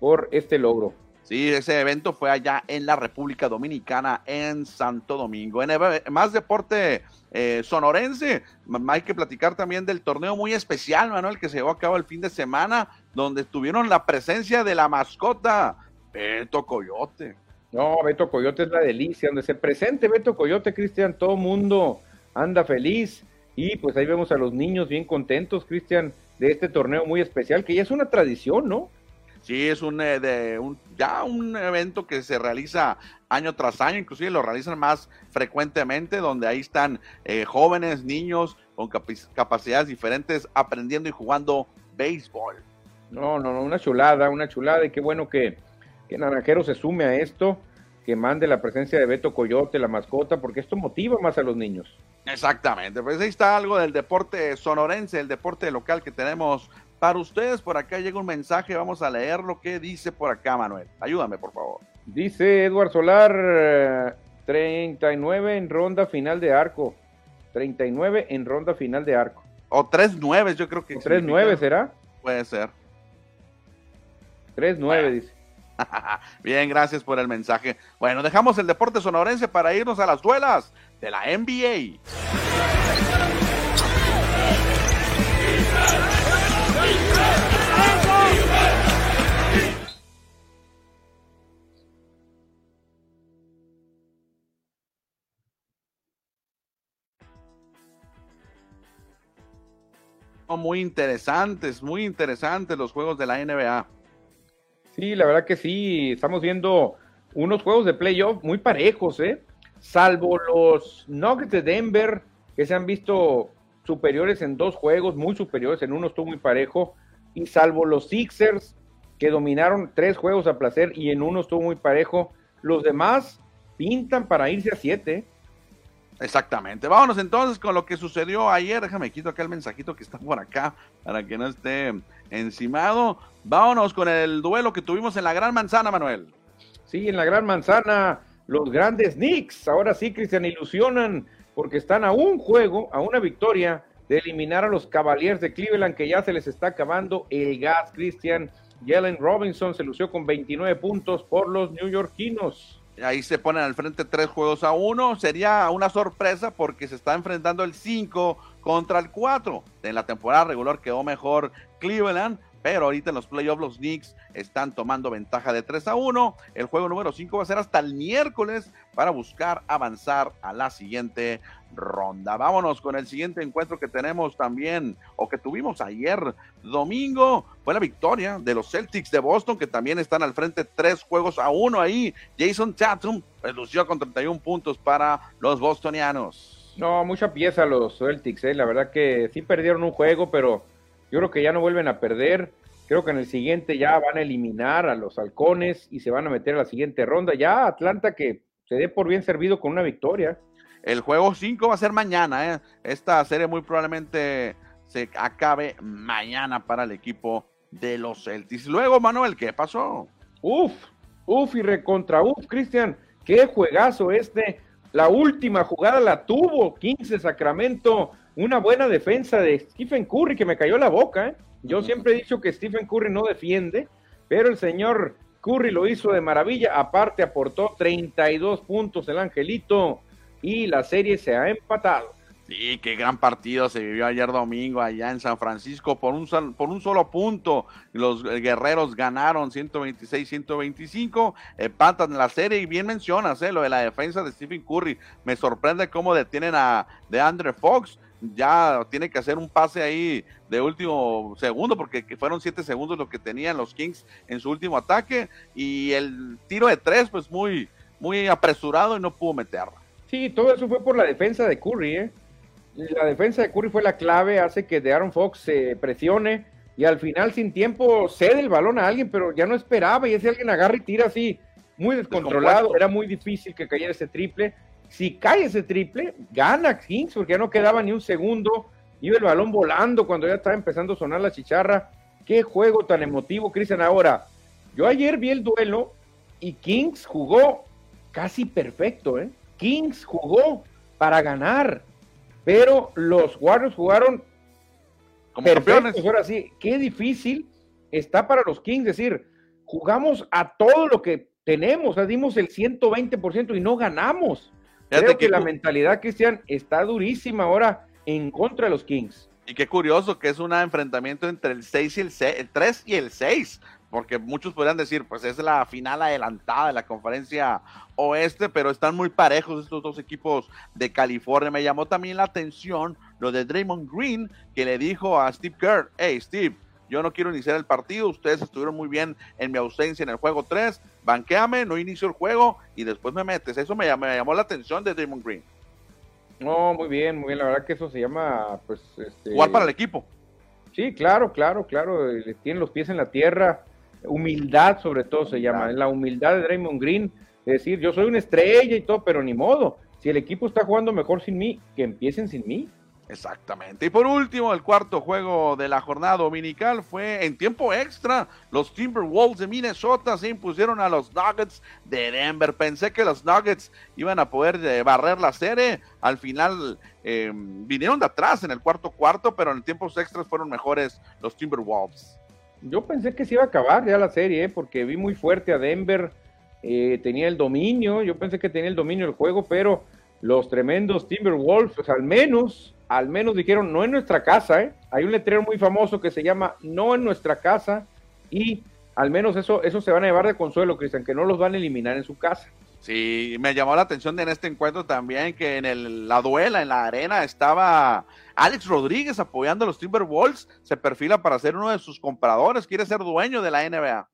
por este logro. Sí, ese evento fue allá en la República Dominicana, en Santo Domingo. En más deporte eh, sonorense, hay que platicar también del torneo muy especial, Manuel, que se llevó a cabo el fin de semana, donde tuvieron la presencia de la mascota Beto Coyote. No, Beto Coyote es la delicia, donde se presente Beto Coyote, Cristian, todo mundo anda feliz y pues ahí vemos a los niños bien contentos, Cristian, de este torneo muy especial que ya es una tradición, ¿no? Sí, es un, eh, de, un, ya un evento que se realiza año tras año, inclusive lo realizan más frecuentemente, donde ahí están eh, jóvenes, niños con capacidades diferentes aprendiendo y jugando béisbol. No, no, no, una chulada, una chulada y qué bueno que, que Naranjero se sume a esto, que mande la presencia de Beto Coyote, la mascota, porque esto motiva más a los niños. Exactamente, pues ahí está algo del deporte sonorense, el deporte local que tenemos para ustedes. Por acá llega un mensaje, vamos a leer lo que dice por acá, Manuel. Ayúdame, por favor. Dice Edward Solar, 39 en ronda final de arco. 39 en ronda final de arco. O 3-9, yo creo que. 3-9 será. Puede ser. 3-9, dice. <laughs> Bien, gracias por el mensaje. Bueno, dejamos el deporte sonorense para irnos a las duelas de la NBA. Muy interesantes, muy interesantes los juegos de la NBA. Sí, la verdad que sí, estamos viendo unos juegos de playoff muy parejos, ¿eh? salvo los Nuggets de Denver, que se han visto superiores en dos juegos, muy superiores, en uno estuvo muy parejo, y salvo los Sixers, que dominaron tres juegos a placer y en uno estuvo muy parejo, los demás pintan para irse a siete. Exactamente. Vámonos entonces con lo que sucedió ayer. Déjame quito acá el mensajito que está por acá para que no esté encimado. Vámonos con el duelo que tuvimos en la Gran Manzana, Manuel. Sí, en la Gran Manzana, los grandes Knicks, ahora sí, Cristian, ilusionan porque están a un juego, a una victoria de eliminar a los Cavaliers de Cleveland, que ya se les está acabando el gas, Cristian. Jalen Robinson se lució con 29 puntos por los neoyorquinos. Ahí se ponen al frente tres juegos a uno. Sería una sorpresa porque se está enfrentando el 5 contra el 4. En la temporada regular quedó mejor Cleveland, pero ahorita en los playoffs los Knicks están tomando ventaja de 3 a 1. El juego número 5 va a ser hasta el miércoles para buscar avanzar a la siguiente ronda. Vámonos con el siguiente encuentro que tenemos también, o que tuvimos ayer domingo, fue la victoria de los Celtics de Boston, que también están al frente tres juegos a uno ahí. Jason Tatum redució con 31 puntos para los bostonianos. No, mucha pieza los Celtics, eh. la verdad que sí perdieron un juego, pero yo creo que ya no vuelven a perder. Creo que en el siguiente ya van a eliminar a los halcones y se van a meter a la siguiente ronda. Ya Atlanta que se dé por bien servido con una victoria. El juego 5 va a ser mañana. ¿eh? Esta serie muy probablemente se acabe mañana para el equipo de los Celtics. Luego, Manuel, ¿qué pasó? Uf, uf y recontra uf, Cristian. Qué juegazo este. La última jugada la tuvo 15 Sacramento. Una buena defensa de Stephen Curry que me cayó la boca. ¿eh? Yo siempre he dicho que Stephen Curry no defiende, pero el señor Curry lo hizo de maravilla. Aparte aportó 32 puntos el angelito y la serie se ha empatado. Sí, qué gran partido se vivió ayer domingo allá en San Francisco por un, por un solo punto. Los guerreros ganaron 126-125, empatan la serie y bien mencionas eh, lo de la defensa de Stephen Curry. Me sorprende cómo detienen a de Andre Fox. Ya tiene que hacer un pase ahí de último segundo porque fueron siete segundos lo que tenían los Kings en su último ataque y el tiro de tres pues muy, muy apresurado y no pudo meterla. Sí, todo eso fue por la defensa de Curry, ¿eh? La defensa de Curry fue la clave, hace que de Aaron Fox se presione y al final sin tiempo cede el balón a alguien, pero ya no esperaba y ese alguien agarra y tira así, muy descontrolado, era muy difícil que cayera ese triple. Si cae ese triple, gana Kings porque ya no quedaba ni un segundo, iba el balón volando cuando ya estaba empezando a sonar la chicharra. Qué juego tan emotivo, Cristian. Ahora, yo ayer vi el duelo y Kings jugó casi perfecto, ¿eh? Kings jugó para ganar, pero los Warriors jugaron como campeones. Ahora sí, qué difícil está para los Kings decir, jugamos a todo lo que tenemos, o dimos el 120% y no ganamos. Creo que, la mentalidad, Cristian, está durísima ahora en contra de los Kings. Y qué curioso que es un enfrentamiento entre el 6 y el, 6, el 3 y el 6 porque muchos podrían decir, pues es la final adelantada de la conferencia oeste, pero están muy parejos estos dos equipos de California. Me llamó también la atención lo de Draymond Green, que le dijo a Steve Kerr, hey Steve, yo no quiero iniciar el partido, ustedes estuvieron muy bien en mi ausencia en el juego 3, banqueame, no inicio el juego y después me metes. Eso me llamó, me llamó la atención de Draymond Green. No, muy bien, muy bien, la verdad que eso se llama, pues... Este... Jugar para el equipo. Sí, claro, claro, claro, tienen los pies en la tierra humildad sobre todo se llama, la humildad de Draymond Green, es decir, yo soy una estrella y todo, pero ni modo, si el equipo está jugando mejor sin mí, que empiecen sin mí. Exactamente. Y por último, el cuarto juego de la jornada dominical fue en tiempo extra. Los Timberwolves de Minnesota se impusieron a los Nuggets de Denver. Pensé que los Nuggets iban a poder eh, barrer la serie. Al final eh, vinieron de atrás en el cuarto cuarto, pero en tiempos extras fueron mejores los Timberwolves. Yo pensé que se iba a acabar ya la serie, ¿eh? porque vi muy fuerte a Denver, eh, tenía el dominio, yo pensé que tenía el dominio del juego, pero los tremendos Timberwolves, pues al menos, al menos dijeron, no en nuestra casa, ¿eh? Hay un letrero muy famoso que se llama No en nuestra casa, y al menos eso, eso se van a llevar de consuelo, Cristian, que no los van a eliminar en su casa. Sí, me llamó la atención en este encuentro también que en el, la duela, en la arena, estaba Alex Rodríguez apoyando a los Timberwolves. Se perfila para ser uno de sus compradores, quiere ser dueño de la NBA.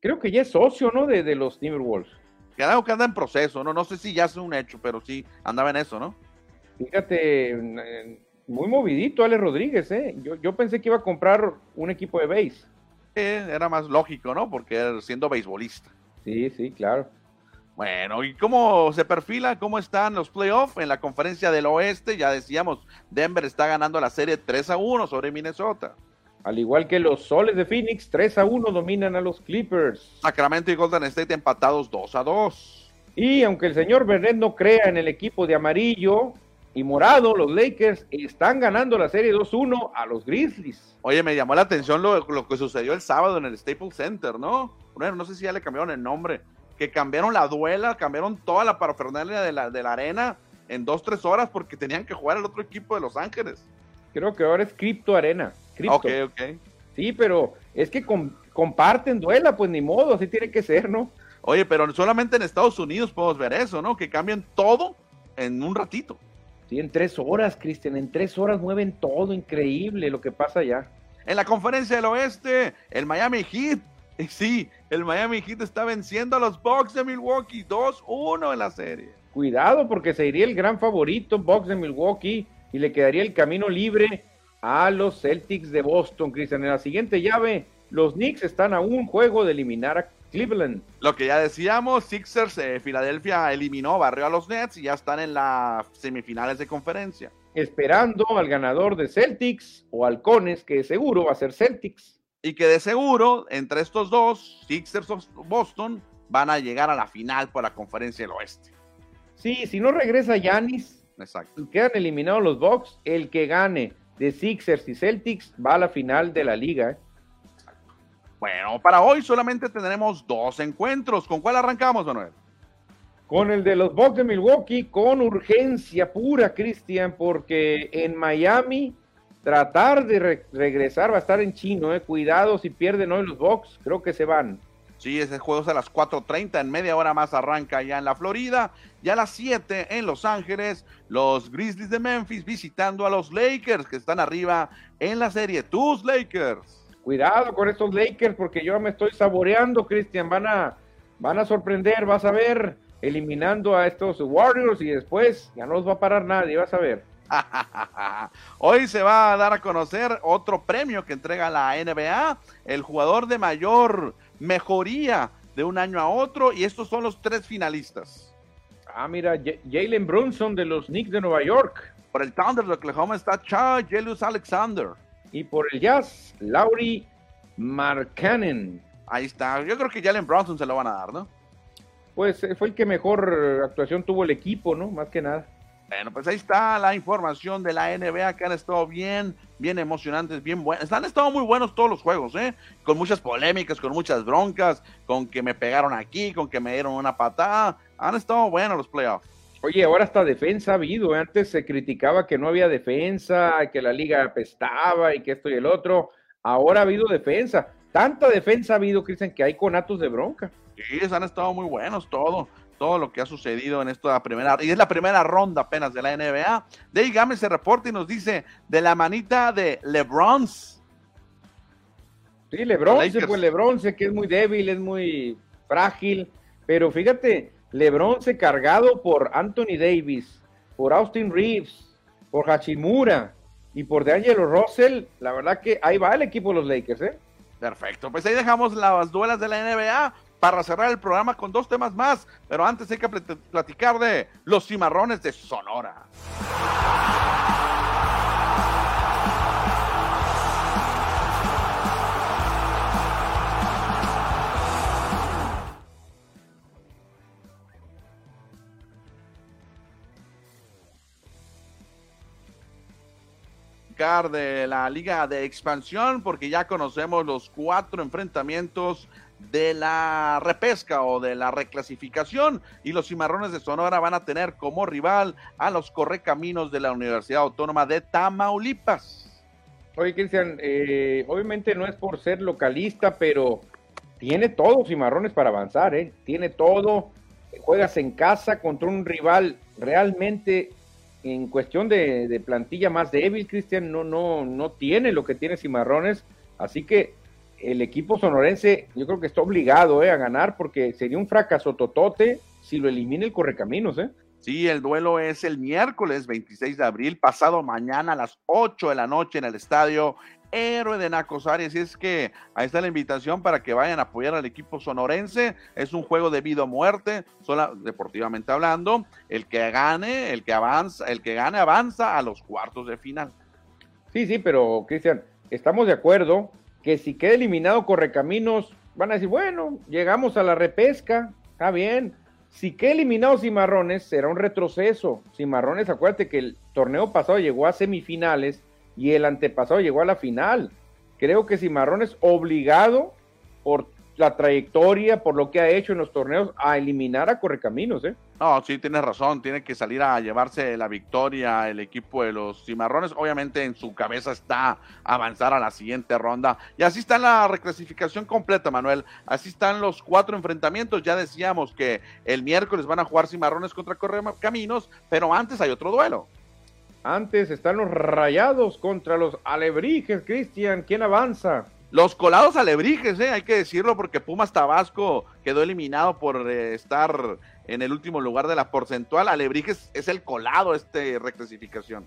Creo que ya es socio, ¿no? De, de los Timberwolves. que algo que anda en proceso, ¿no? No sé si ya es un hecho, pero sí andaba en eso, ¿no? Fíjate, muy movidito Ale Rodríguez, ¿eh? Yo, yo pensé que iba a comprar un equipo de base. era más lógico, ¿no? Porque siendo beisbolista. Sí, sí, claro. Bueno, ¿y cómo se perfila? ¿Cómo están los playoffs en la conferencia del oeste? Ya decíamos, Denver está ganando la serie 3 a 1 sobre Minnesota. Al igual que los soles de Phoenix, 3 a 1 dominan a los Clippers. Sacramento y Golden State empatados 2 a 2. Y aunque el señor Bernet no crea en el equipo de amarillo y morado, los Lakers están ganando la serie 2-1 a los Grizzlies. Oye, me llamó la atención lo, que sucedió el sábado en el Staples Center, ¿no? Bueno, no sé si ya le cambiaron el nombre, que cambiaron la duela, cambiaron toda la parafernalia de la, de la arena en dos, tres horas porque tenían que jugar el otro equipo de Los Ángeles. Creo que ahora es Crypto Arena. Ok, ok. Sí, pero es que comparten duela, pues ni modo, así tiene que ser, ¿no? Oye, pero solamente en Estados Unidos podemos ver eso, ¿no? Que cambien todo en un ratito. Sí, en tres horas, Cristian, en tres horas mueven todo, increíble lo que pasa allá. En la conferencia del oeste, el Miami Heat, <laughs> sí, el Miami Heat está venciendo a los Bucks de Milwaukee, 2-1 en la serie. Cuidado porque se iría el gran favorito, Bucks de Milwaukee, y le quedaría el camino libre a los Celtics de Boston, Cristian. En la siguiente llave, los Knicks están a un juego de eliminar a Cleveland. Lo que ya decíamos, Sixers, eh, Filadelfia eliminó, barrió a los Nets y ya están en las semifinales de conferencia. Esperando al ganador de Celtics o Halcones, que seguro va a ser Celtics. Y que de seguro, entre estos dos, Sixers o Boston, van a llegar a la final por la conferencia del oeste. Sí, si no regresa Yanis, Exacto. quedan eliminados los Bucks, el que gane de Sixers y Celtics va a la final de la liga. ¿eh? Bueno, para hoy solamente tendremos dos encuentros. ¿Con cuál arrancamos, Manuel? Con el de los Bucks de Milwaukee, con urgencia pura, Cristian, porque en Miami tratar de regresar va a estar en chino, eh. Cuidado si pierden hoy los Bucks, creo que se van. Sí, ese juego es a las 4.30, en media hora más arranca ya en la Florida. Ya a las 7 en Los Ángeles, los Grizzlies de Memphis visitando a los Lakers que están arriba en la serie. Tus Lakers. Cuidado con estos Lakers porque yo me estoy saboreando, Cristian. Van a, van a sorprender, vas a ver, eliminando a estos Warriors y después ya no los va a parar nadie, vas a ver. <laughs> Hoy se va a dar a conocer otro premio que entrega la NBA, el jugador de mayor mejoría de un año a otro y estos son los tres finalistas. Ah, mira, Jalen Brunson de los Knicks de Nueva York. Por el Thunder de Oklahoma está Chad Jelius Alexander. Y por el Jazz, Laurie Markkanen. Ahí está. Yo creo que Jalen Brunson se lo van a dar, ¿no? Pues eh, fue el que mejor actuación tuvo el equipo, ¿no? Más que nada. Bueno, pues ahí está la información de la NBA que han estado bien, bien emocionantes, bien buenos. Han estado muy buenos todos los juegos, ¿eh? Con muchas polémicas, con muchas broncas, con que me pegaron aquí, con que me dieron una patada. Han estado buenos los playoffs. Oye, ahora hasta defensa ha habido. ¿eh? Antes se criticaba que no había defensa, que la liga apestaba y que esto y el otro. Ahora ha habido defensa. Tanta defensa ha habido, Cristian, que hay conatos de bronca. Sí, han estado muy buenos todo todo lo que ha sucedido en esta primera, y es la primera ronda apenas de la NBA. Dave Gámez se reporta y nos dice de la manita de LeBron. Sí, LeBron, pues LeBron que es muy débil, es muy frágil, pero fíjate, LeBron se cargado por Anthony Davis, por Austin Reeves, por Hachimura y por DeAngelo Russell, la verdad que ahí va el equipo de los Lakers, ¿eh? Perfecto, pues ahí dejamos las duelas de la NBA para cerrar el programa con dos temas más, pero antes hay que platicar de los cimarrones de Sonora. De la liga de expansión porque ya conocemos los cuatro enfrentamientos de la repesca o de la reclasificación y los cimarrones de Sonora van a tener como rival a los correcaminos de la Universidad Autónoma de Tamaulipas. Oye, Cristian, eh, obviamente no es por ser localista, pero tiene todo cimarrones para avanzar, ¿eh? Tiene todo. Juegas en casa contra un rival realmente en cuestión de, plantilla más débil, Cristian, no, no, no tiene lo que tiene cimarrones. Así que el equipo sonorense yo creo que está obligado eh, a ganar porque sería un fracaso totote si lo elimina el Correcaminos, ¿eh? Sí, el duelo es el miércoles 26 de abril, pasado mañana a las 8 de la noche en el estadio Héroe de Nacosari. Así es que ahí está la invitación para que vayan a apoyar al equipo sonorense. Es un juego de vida o muerte, sola, deportivamente hablando. El que gane, el que avanza, el que gane avanza a los cuartos de final. Sí, sí, pero Cristian, estamos de acuerdo que si queda eliminado Correcaminos, van a decir, bueno, llegamos a la repesca, está bien si que eliminado Cimarrones, será un retroceso. Cimarrones, acuérdate que el torneo pasado llegó a semifinales y el antepasado llegó a la final. Creo que Cimarrones obligado por la trayectoria, por lo que ha hecho en los torneos, a eliminar a Correcaminos, ¿eh? No, sí, tienes razón, tiene que salir a llevarse la victoria el equipo de los Cimarrones. Obviamente en su cabeza está avanzar a la siguiente ronda. Y así está la reclasificación completa, Manuel. Así están los cuatro enfrentamientos. Ya decíamos que el miércoles van a jugar Cimarrones contra Correcaminos, pero antes hay otro duelo. Antes están los Rayados contra los Alebrijes, Cristian. ¿Quién avanza? Los colados alebrijes, ¿eh? hay que decirlo, porque Pumas Tabasco quedó eliminado por eh, estar en el último lugar de la porcentual. Alebrijes es el colado este reclasificación.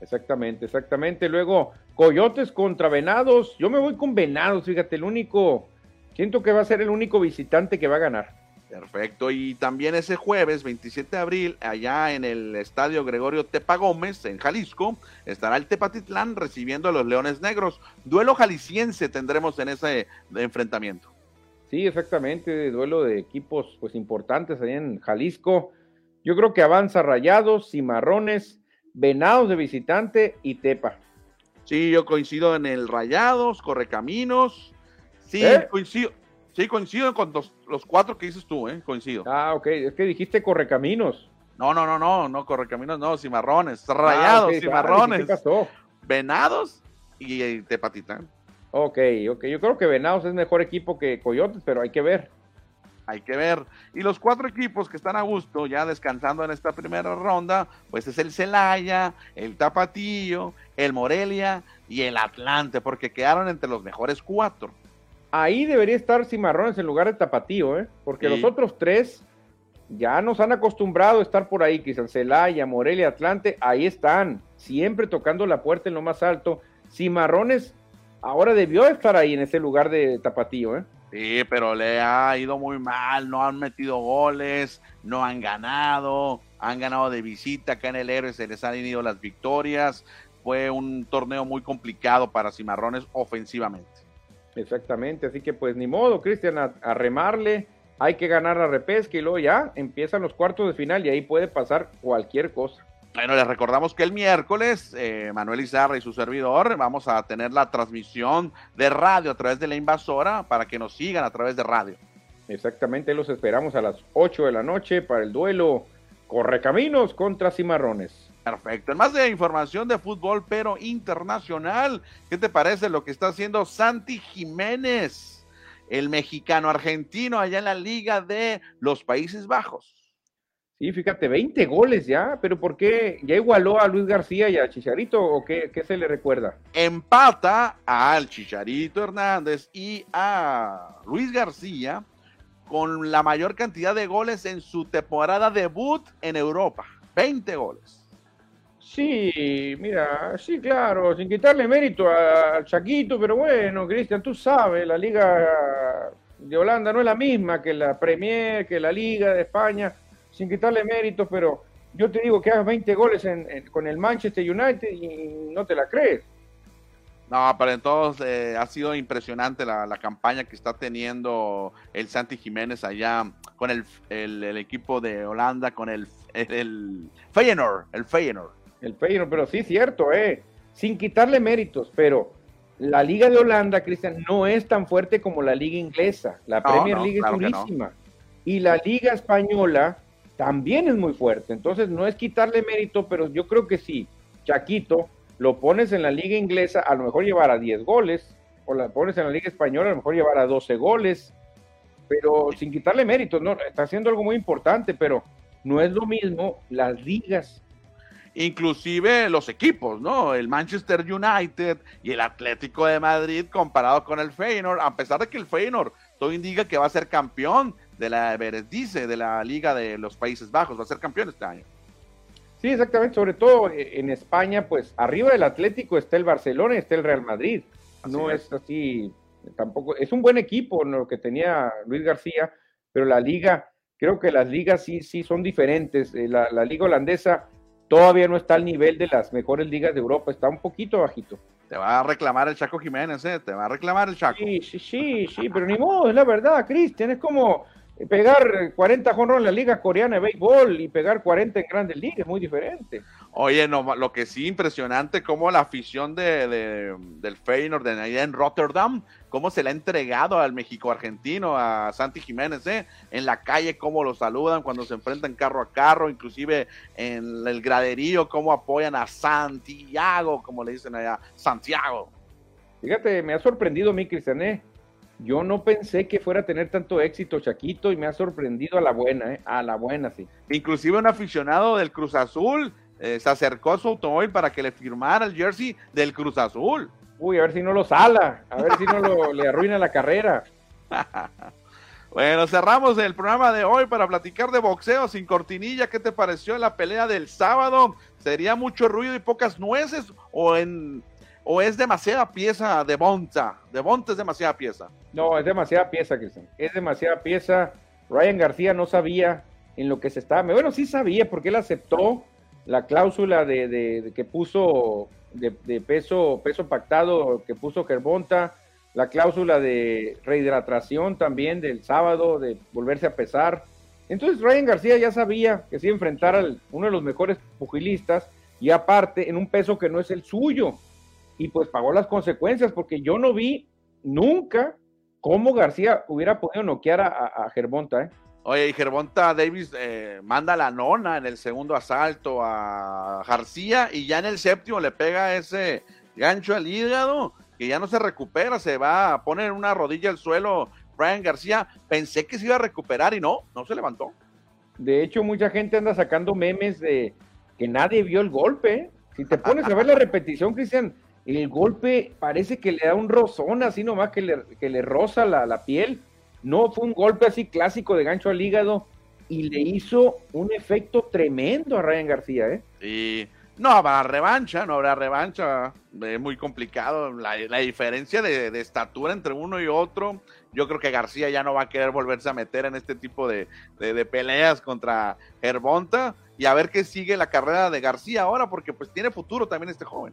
Exactamente, exactamente. Luego, Coyotes contra Venados. Yo me voy con Venados, fíjate, el único. Siento que va a ser el único visitante que va a ganar. Perfecto, y también ese jueves 27 de abril, allá en el estadio Gregorio Tepa Gómez, en Jalisco, estará el Tepatitlán recibiendo a los Leones Negros. Duelo jalisciense tendremos en ese enfrentamiento. Sí, exactamente, duelo de equipos pues importantes ahí en Jalisco. Yo creo que avanza Rayados, Cimarrones, Venados de visitante y Tepa. Sí, yo coincido en el Rayados, Correcaminos. Sí, ¿Eh? coincido. Sí, coincido con los, cuatro que dices tú, ¿eh? Coincido. Ah, ok. Es que dijiste correcaminos. No, no, no, no, no, correcaminos, no, cimarrones, ah, rayados, cimarrones. ¿Qué pasó? Venados y Tepatitán. Ok, ok. Yo creo que Venados es mejor equipo que Coyotes, pero hay que ver. Hay que ver. Y los cuatro equipos que están a gusto, ya descansando en esta primera ronda, pues es el Celaya, el Tapatillo, el Morelia y el Atlante, porque quedaron entre los mejores cuatro ahí debería estar Cimarrones en lugar de Tapatío, ¿eh? porque los otros tres ya nos han acostumbrado a estar por ahí, quizás Celaya, Morelia, Atlante, ahí están, siempre tocando la puerta en lo más alto. Cimarrones ahora debió estar ahí en ese lugar de Tapatío, ¿eh? Sí, pero le ha ido muy mal, no han metido goles, no han ganado, han ganado de visita acá en el héroe, se les han ido las victorias. Fue un torneo muy complicado para Cimarrones ofensivamente. Exactamente, así que pues ni modo, Cristian, a, remarle, hay que ganar la repesca y luego ya empiezan los cuartos de final y ahí puede pasar cualquier cosa. Bueno, les recordamos que el miércoles, eh, Manuel Izarra y su servidor, vamos a tener la transmisión de radio a través de la invasora para que nos sigan a través de radio. Exactamente, los esperamos a las 8 de la noche para el duelo Correcaminos contra Cimarrones. Perfecto. En más de información de fútbol, pero internacional, ¿qué te parece lo que está haciendo Santi Jiménez, el mexicano argentino allá en la Liga de los Países Bajos? Sí, fíjate, 20 goles ya, pero ¿por qué? ¿Ya igualó a Luis García y a Chicharito o qué, qué se le recuerda? Empata al Chicharito Hernández y a Luis García con la mayor cantidad de goles en su temporada debut en Europa. 20 goles. Sí, mira, sí, claro, sin quitarle mérito al Chaquito, pero bueno, Cristian, tú sabes, la Liga de Holanda no es la misma que la Premier, que la Liga de España, sin quitarle mérito, pero yo te digo que hagas 20 goles con el Manchester United y no te la crees. No, pero entonces eh, ha sido impresionante la, campaña que está teniendo el Santi Jiménez allá con el, equipo de Holanda, con el, el Feyenoord, el Feyenoord. El Feyenoord, pero sí, cierto, eh. Sin quitarle méritos, pero la Liga de Holanda, Cristian, no es tan fuerte como la Liga Inglesa. La Premier League es durísima. Y la Liga Española también es muy fuerte. Entonces, no es quitarle mérito, pero yo creo que sí. Chaquito, lo pones en la Liga Inglesa, a lo mejor llevará 10 goles. O la pones en la Liga Española, a lo mejor llevará 12 goles. Pero sin quitarle méritos, no, está haciendo algo muy importante, pero no es lo mismo las ligas inclusive los equipos, ¿no? El Manchester United y el Atlético de Madrid comparado con el Feyenoord, a pesar de que el Feyenoord todo indica que va a ser campeón de la Beredice, de la Liga de los Países Bajos, va a ser campeón este año. Sí, exactamente, sobre todo eh, en España, pues arriba del Atlético está el Barcelona y está el Real Madrid. no es. así, tampoco, es un buen equipo lo que tenía Luis García, pero la liga, creo que las ligas sí, sí son diferentes. Eh, la, la liga holandesa todavía no está al nivel de las mejores ligas de Europa, está un poquito bajito. Te va a reclamar el Chaco Jiménez, ¿eh? Te va a reclamar el Chaco. Sí, sí, sí, sí, pero ni modo, es la verdad, Cristian. Es como pegar 40 jonrones en la liga coreana de béisbol y pegar 40 en grandes ligas, es muy diferente. Oye, no, lo que sí impresionante como la afición de, del Feyenoord de allá en Rotterdam, cómo se le ha entregado al México argentino, a Santi Jiménez, ¿eh? en la calle, cómo lo saludan cuando se enfrentan carro a carro, inclusive en el graderío, cómo apoyan a Santiago, como le dicen allá, Santiago. Fíjate, me ha sorprendido mi Cristian, ¿eh? Yo no pensé que fuera a tener tanto éxito Chaquito y me ha sorprendido a la buena, ¿eh? a la buena, sí. Inclusive un aficionado del Cruz Azul eh, se acercó a su automóvil para que le firmara el jersey del Cruz Azul. Uy, a ver si no lo sala, a ver si no lo, <laughs> le arruina la carrera. bueno, cerramos el programa de hoy para platicar de boxeo sin cortinilla. ¿Qué te pareció la pelea del sábado? ¿Sería mucho ruido y pocas nueces o en o es demasiada pieza de Bonta? De Bonta es demasiada pieza. No, es demasiada pieza, Cristian. Es demasiada pieza. Ryan García no sabía en lo que se estaba. Bueno, sí sabía porque él aceptó la cláusula de, que puso de, peso peso pactado que puso Gerbonta, la cláusula de rehidratación también del sábado, de volverse a pesar. Entonces Ryan García ya sabía que se iba a enfrentar a uno de los mejores pugilistas y aparte en un peso que no es el suyo y pues pagó las consecuencias porque yo no vi nunca cómo García hubiera podido noquear a, a, Gervonta. ¿eh? Oye, y Gervonta Davis eh, manda la nona en el segundo asalto a García y ya en el séptimo le pega ese gancho al hígado que ya no se recupera, se va a poner una rodilla al suelo Brian García. Pensé que se iba a recuperar y no, no se levantó. De hecho, mucha gente anda sacando memes de que nadie vio el golpe. ¿eh? Si te pones a ver la repetición, Cristian, el golpe parece que le da un rozón así nomás que le, que le roza la, piel. No fue un golpe así clásico de gancho al hígado y le hizo un efecto tremendo a Ryan García, ¿eh? Sí, no habrá revancha, no habrá revancha. Es muy complicado. La, diferencia de, estatura entre uno y otro. Yo creo que García ya no va a querer volverse a meter en este tipo de, de peleas contra Gervonta. Y a ver qué sigue la carrera de García ahora, porque pues tiene futuro también este joven.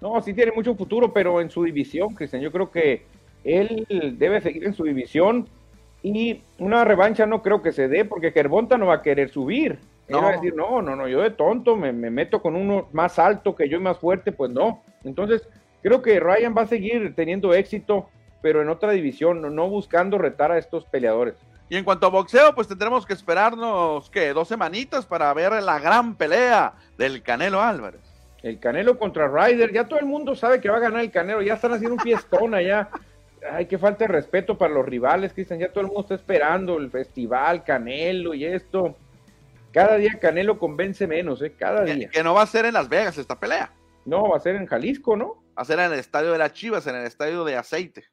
No, sí tiene mucho futuro, pero en su división, Cristian, yo creo que él debe seguir en su división y una revancha no creo que se dé porque Gervonta no va a querer subir. No. va a decir, no, no, no, yo de tonto me, meto con uno más alto que yo y más fuerte, pues no. Entonces, creo que Ryan va a seguir teniendo éxito, pero en otra división, no buscando retar a estos peleadores. Y en cuanto a boxeo, pues tendremos que esperarnos, ¿qué? Dos semanitas para ver la gran pelea del Canelo Álvarez. El Canelo contra Ryder, ya todo el mundo sabe que va a ganar el Canelo, ya están haciendo un fiestón allá. Ay, que falta de respeto para los rivales, Cristian, ya todo el mundo está esperando el festival, Canelo y esto. Cada día Canelo convence menos, ¿eh? Cada día. Que, no va a ser en Las Vegas esta pelea. No, va a ser en Jalisco, ¿no? Va a ser en el estadio de las Chivas, en el estadio de aceite.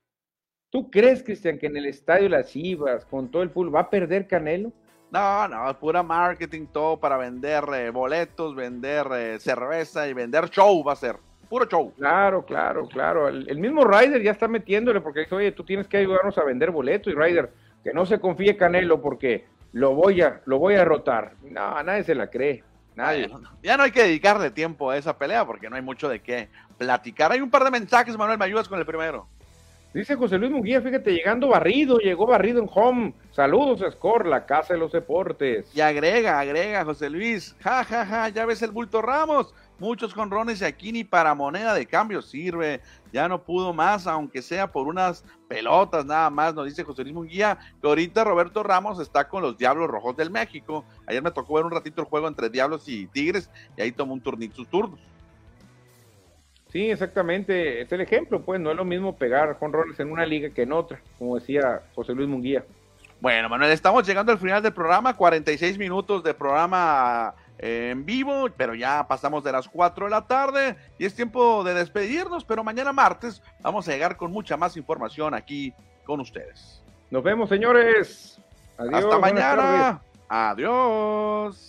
¿Tú crees, Cristian, que en el estadio de las Chivas, con todo el fútbol, va a perder Canelo? No, no, pura marketing, todo para vender eh, boletos, vender eh, cerveza y vender show va a ser. Puro show. Claro, claro, claro. El, mismo Ryder ya está metiéndole porque dice, oye, tú tienes que ayudarnos a vender boletos. Y Ryder, que no se confíe Canelo porque lo voy a, lo voy a rotar. No, nadie se la cree. Nadie. ya no hay que dedicarle tiempo a esa pelea porque no hay mucho de qué platicar. Hay un par de mensajes, Manuel, ¿me ayudas con el primero? Dice José Luis Munguía, fíjate, llegando barrido, llegó barrido en home. Saludos, Score, la casa de los deportes. Y agrega, agrega, José Luis. Ja, ja, ja, ya ves el bulto Ramos. Muchos conrones y aquí ni para moneda de cambio sirve. Ya no pudo más, aunque sea por unas pelotas nada más, nos dice José Luis Munguía. Que ahorita Roberto Ramos está con los Diablos Rojos del México. Ayer me tocó ver un ratito el juego entre Diablos y Tigres y ahí tomó un turnito sus turnos. Sí, exactamente. Es el ejemplo, pues no es lo mismo pegar con roles en una liga que en otra, como decía José Luis Munguía. Bueno, Manuel, estamos llegando al final del programa, 46 minutos de programa en vivo, pero ya pasamos de las 4 de la tarde y es tiempo de despedirnos, pero mañana martes vamos a llegar con mucha más información aquí con ustedes. Nos vemos, señores. Hasta mañana. Adiós.